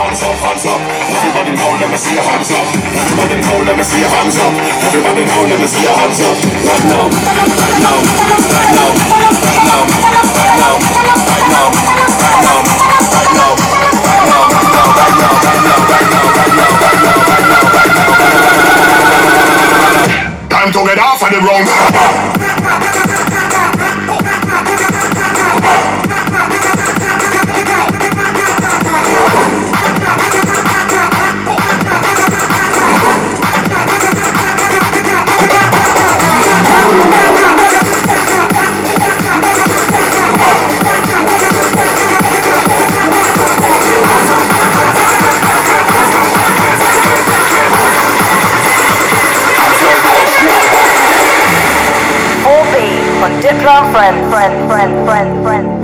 hands up, hands up. Everybody now, let me see your hands up. Everybody now, let me see your hands up. Everybody now, let me see your hands up. Right now, right now, right now, right now, right now, right now, right now, right now. Time to get off of the road. Friend, friend, friend, friend, friend,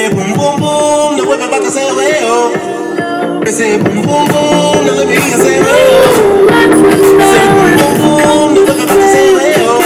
say boom boom boom, the whip about to say oh. They say boom boom boom, the whip about say "Hey yo!" say boom boom boom, the whip about to say oh.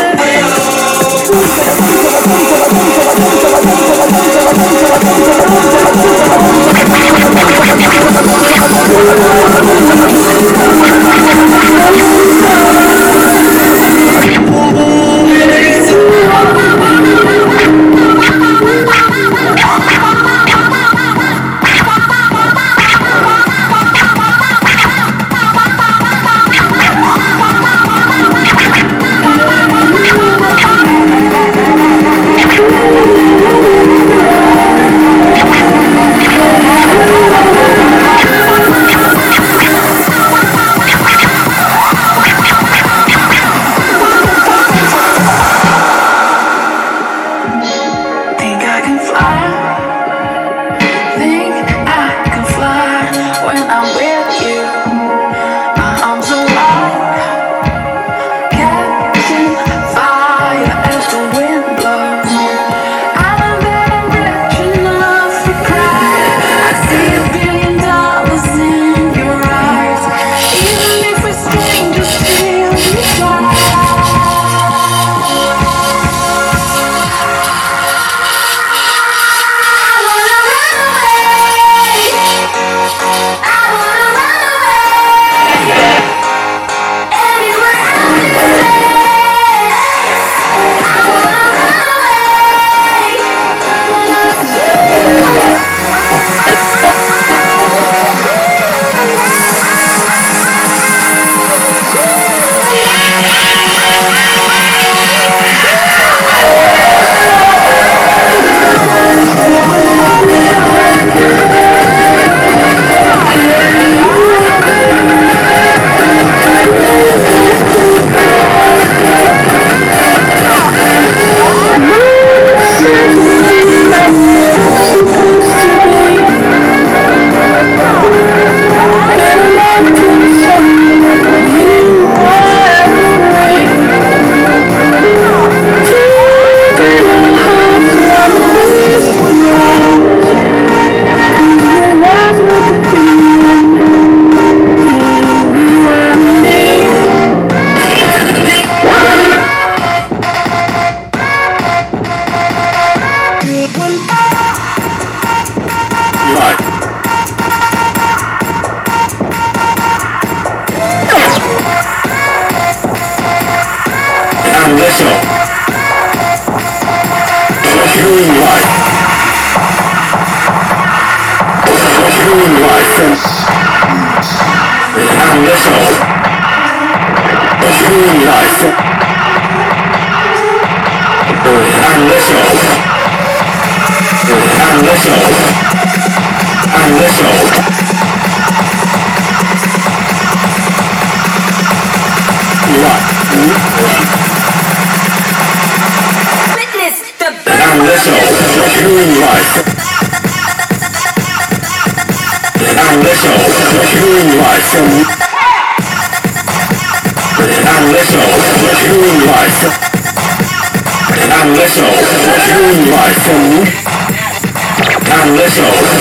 listenable. I'm listenable. Rock. Witness the birth. I'm listenable. Human life. I'm listenable. Human life. I'm listenable. Human life. I'm listenable. Human life are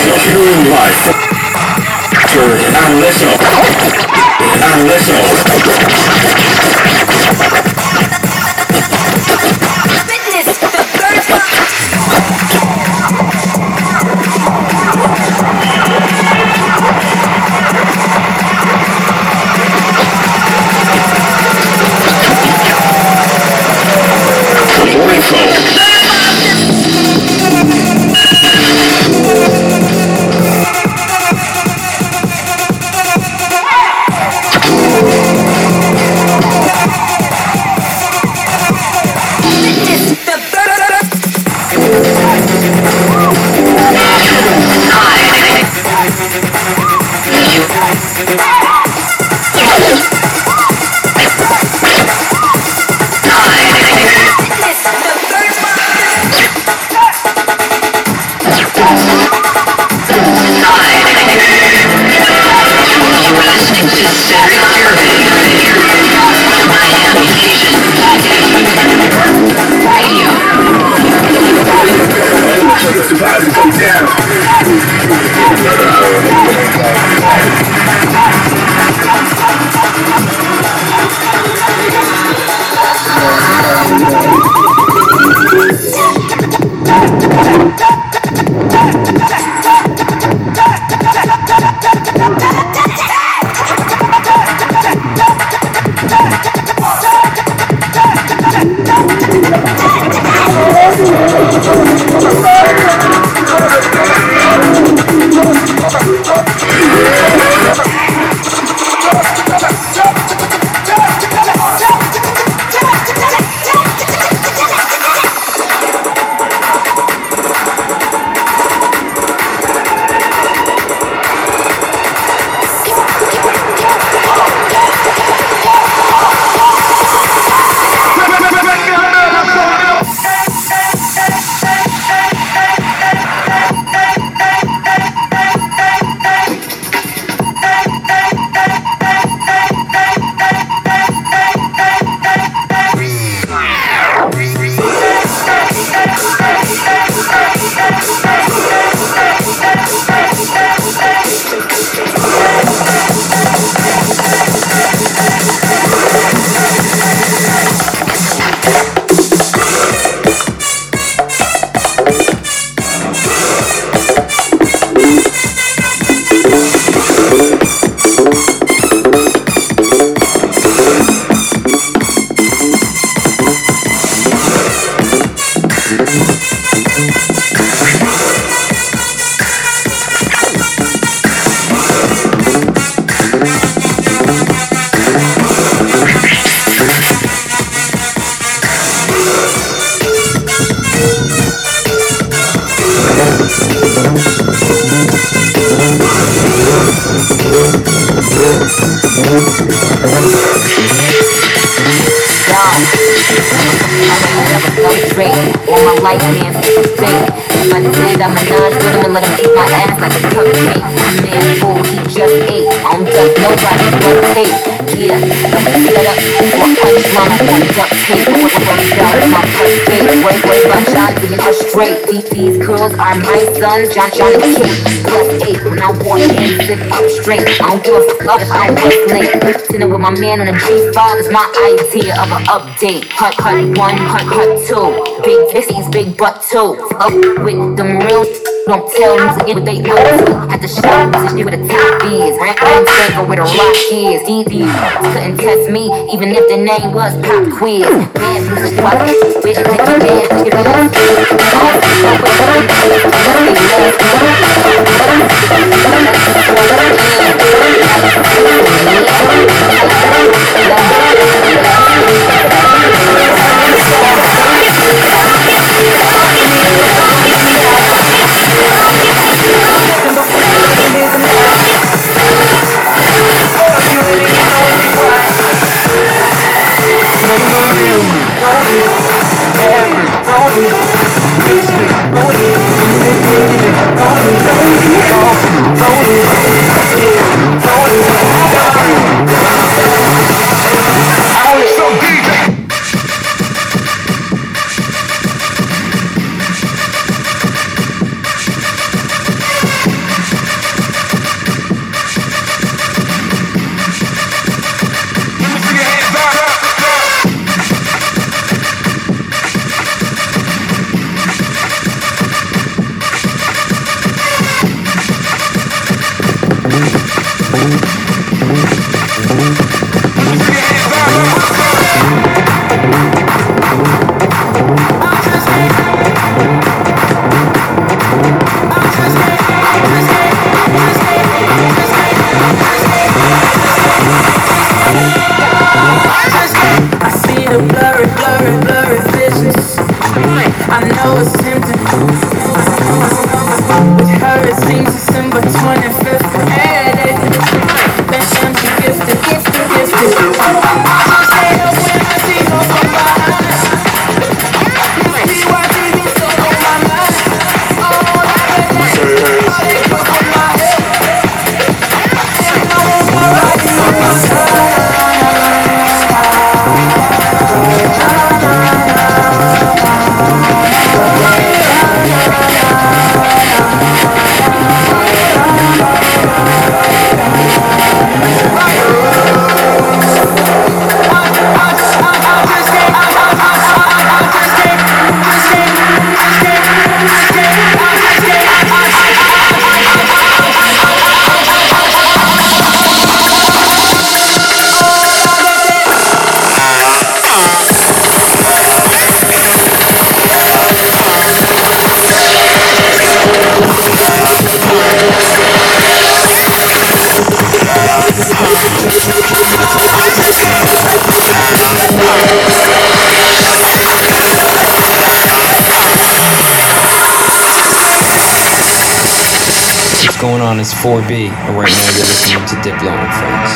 John, John, and King. Plus eight, when I walk in, sit up straight. I don't give a fuck if I was late. Sitting with my man on a G5 is my idea of an update. Hut, hut one, hut, hut two. Big fissies, big butt two. Up with them real. Don't tell me to get what they lose. Had to show them this is top is. Rap on circle with a rock is. DD couldn't test me, even if the name was Pop Quiz. Bad bitch don't. Thank you. 4B, and right now you're listening to Diplo and Friends.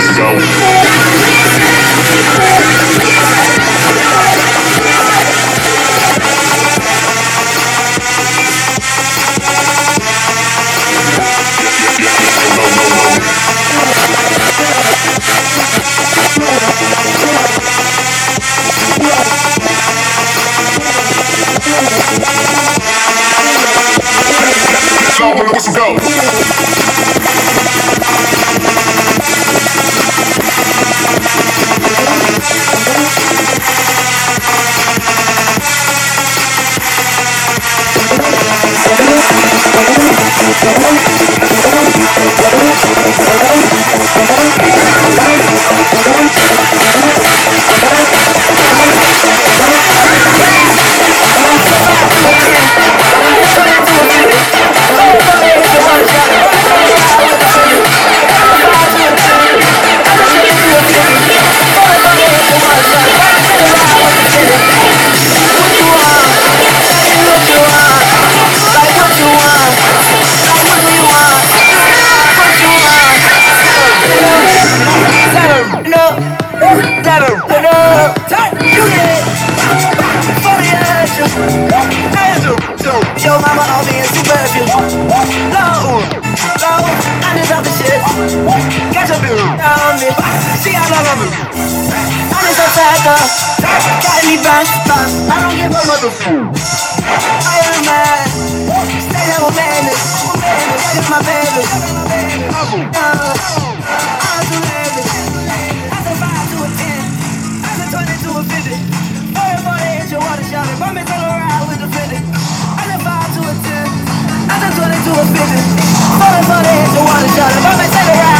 Mrs. Owl. loving me. See, I love loving me. I'm so tired of got me bounce, bounce. I don't give a mother. I am mad. Stay there with madness. That is my baby. I'm too lavish. I survived to a 10. I can turn into a 50. Forever they hit your water shot. If I'm in the ride with the 50. I survived to a 10. I can turn into a 50. Forever they hit your water shot. If I'm in the ride.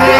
Hey!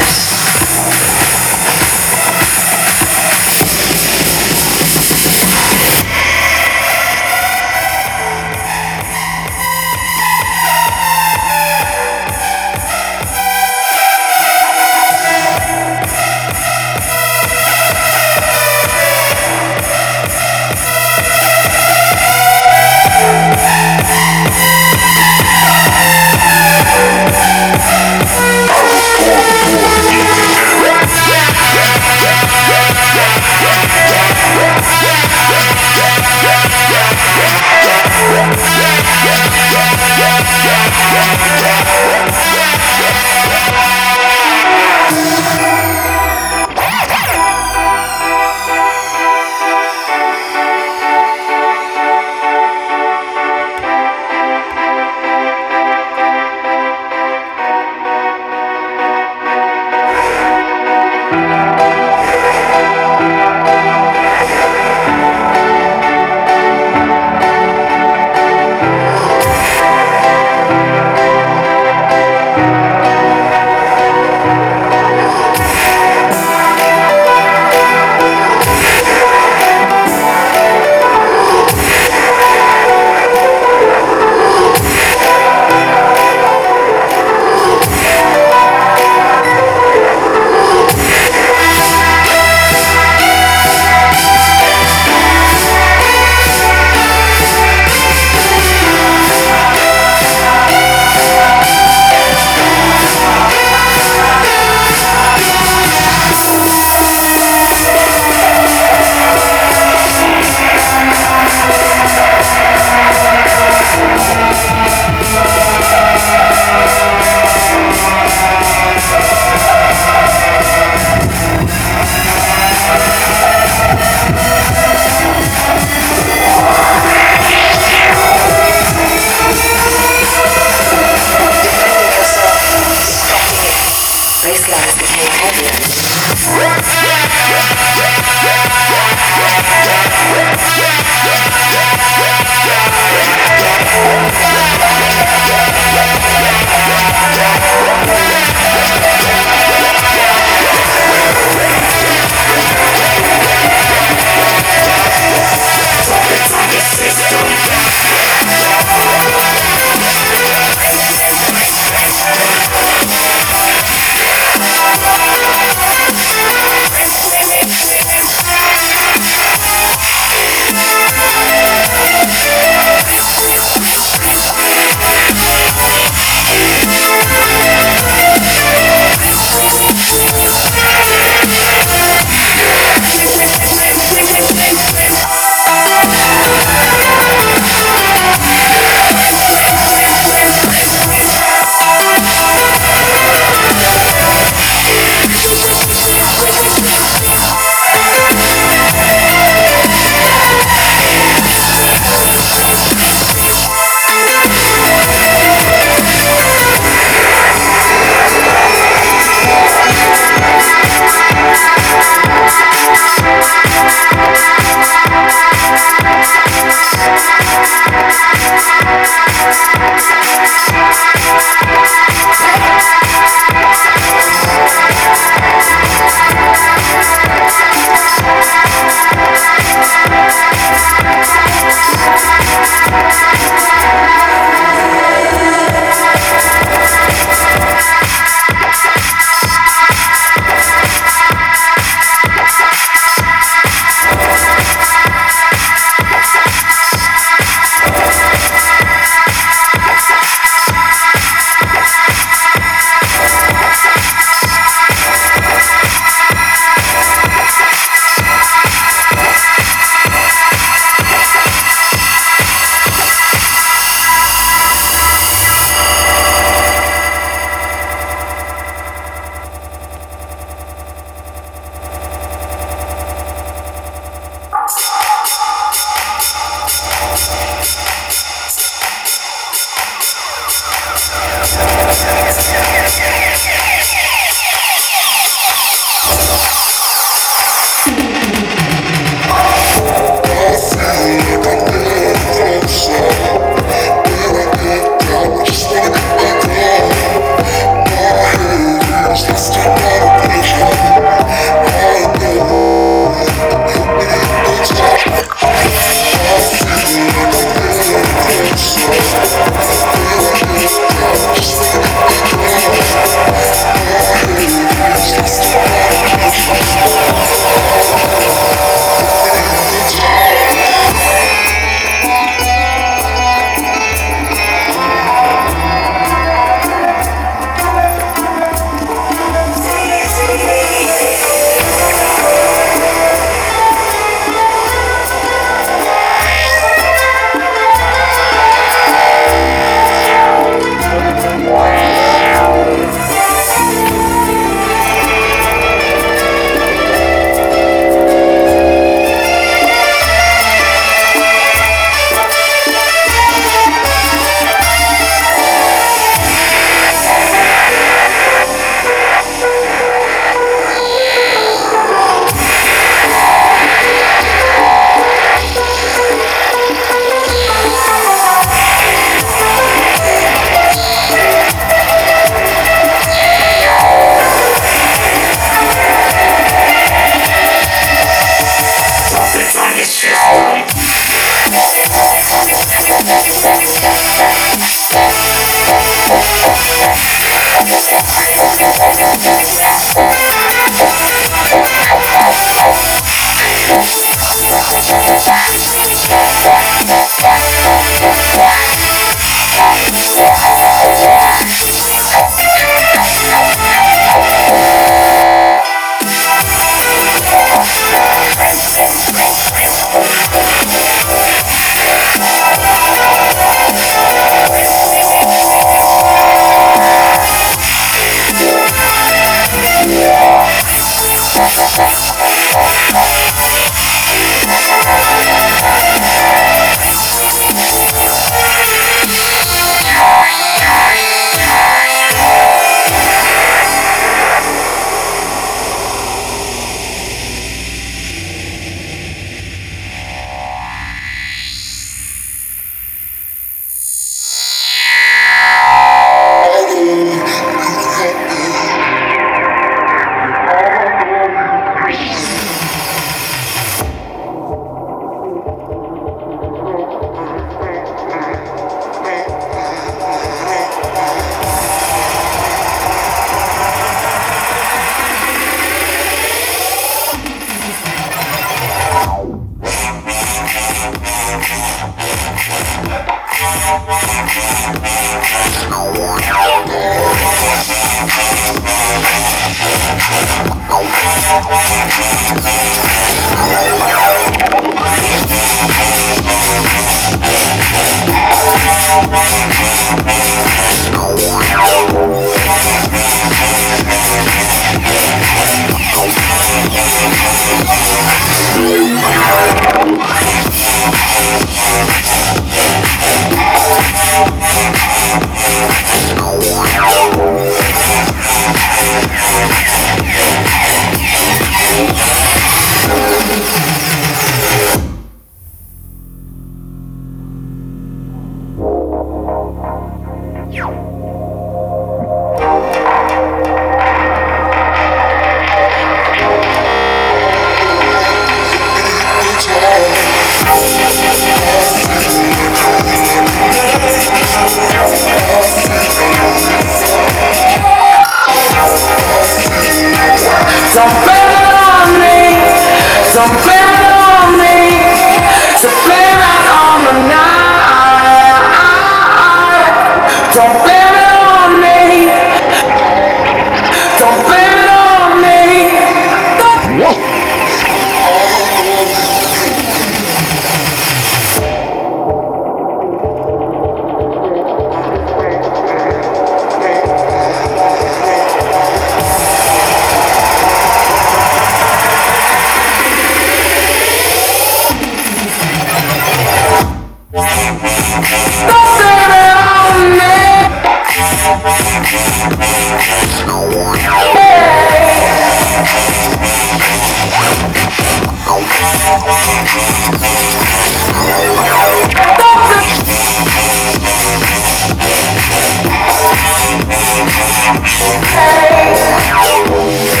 Hey!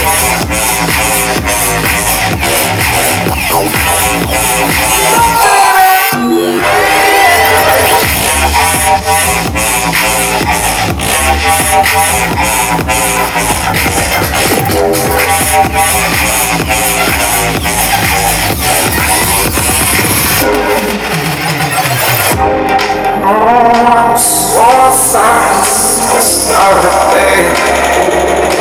Oh, I'm so sad. It's not a.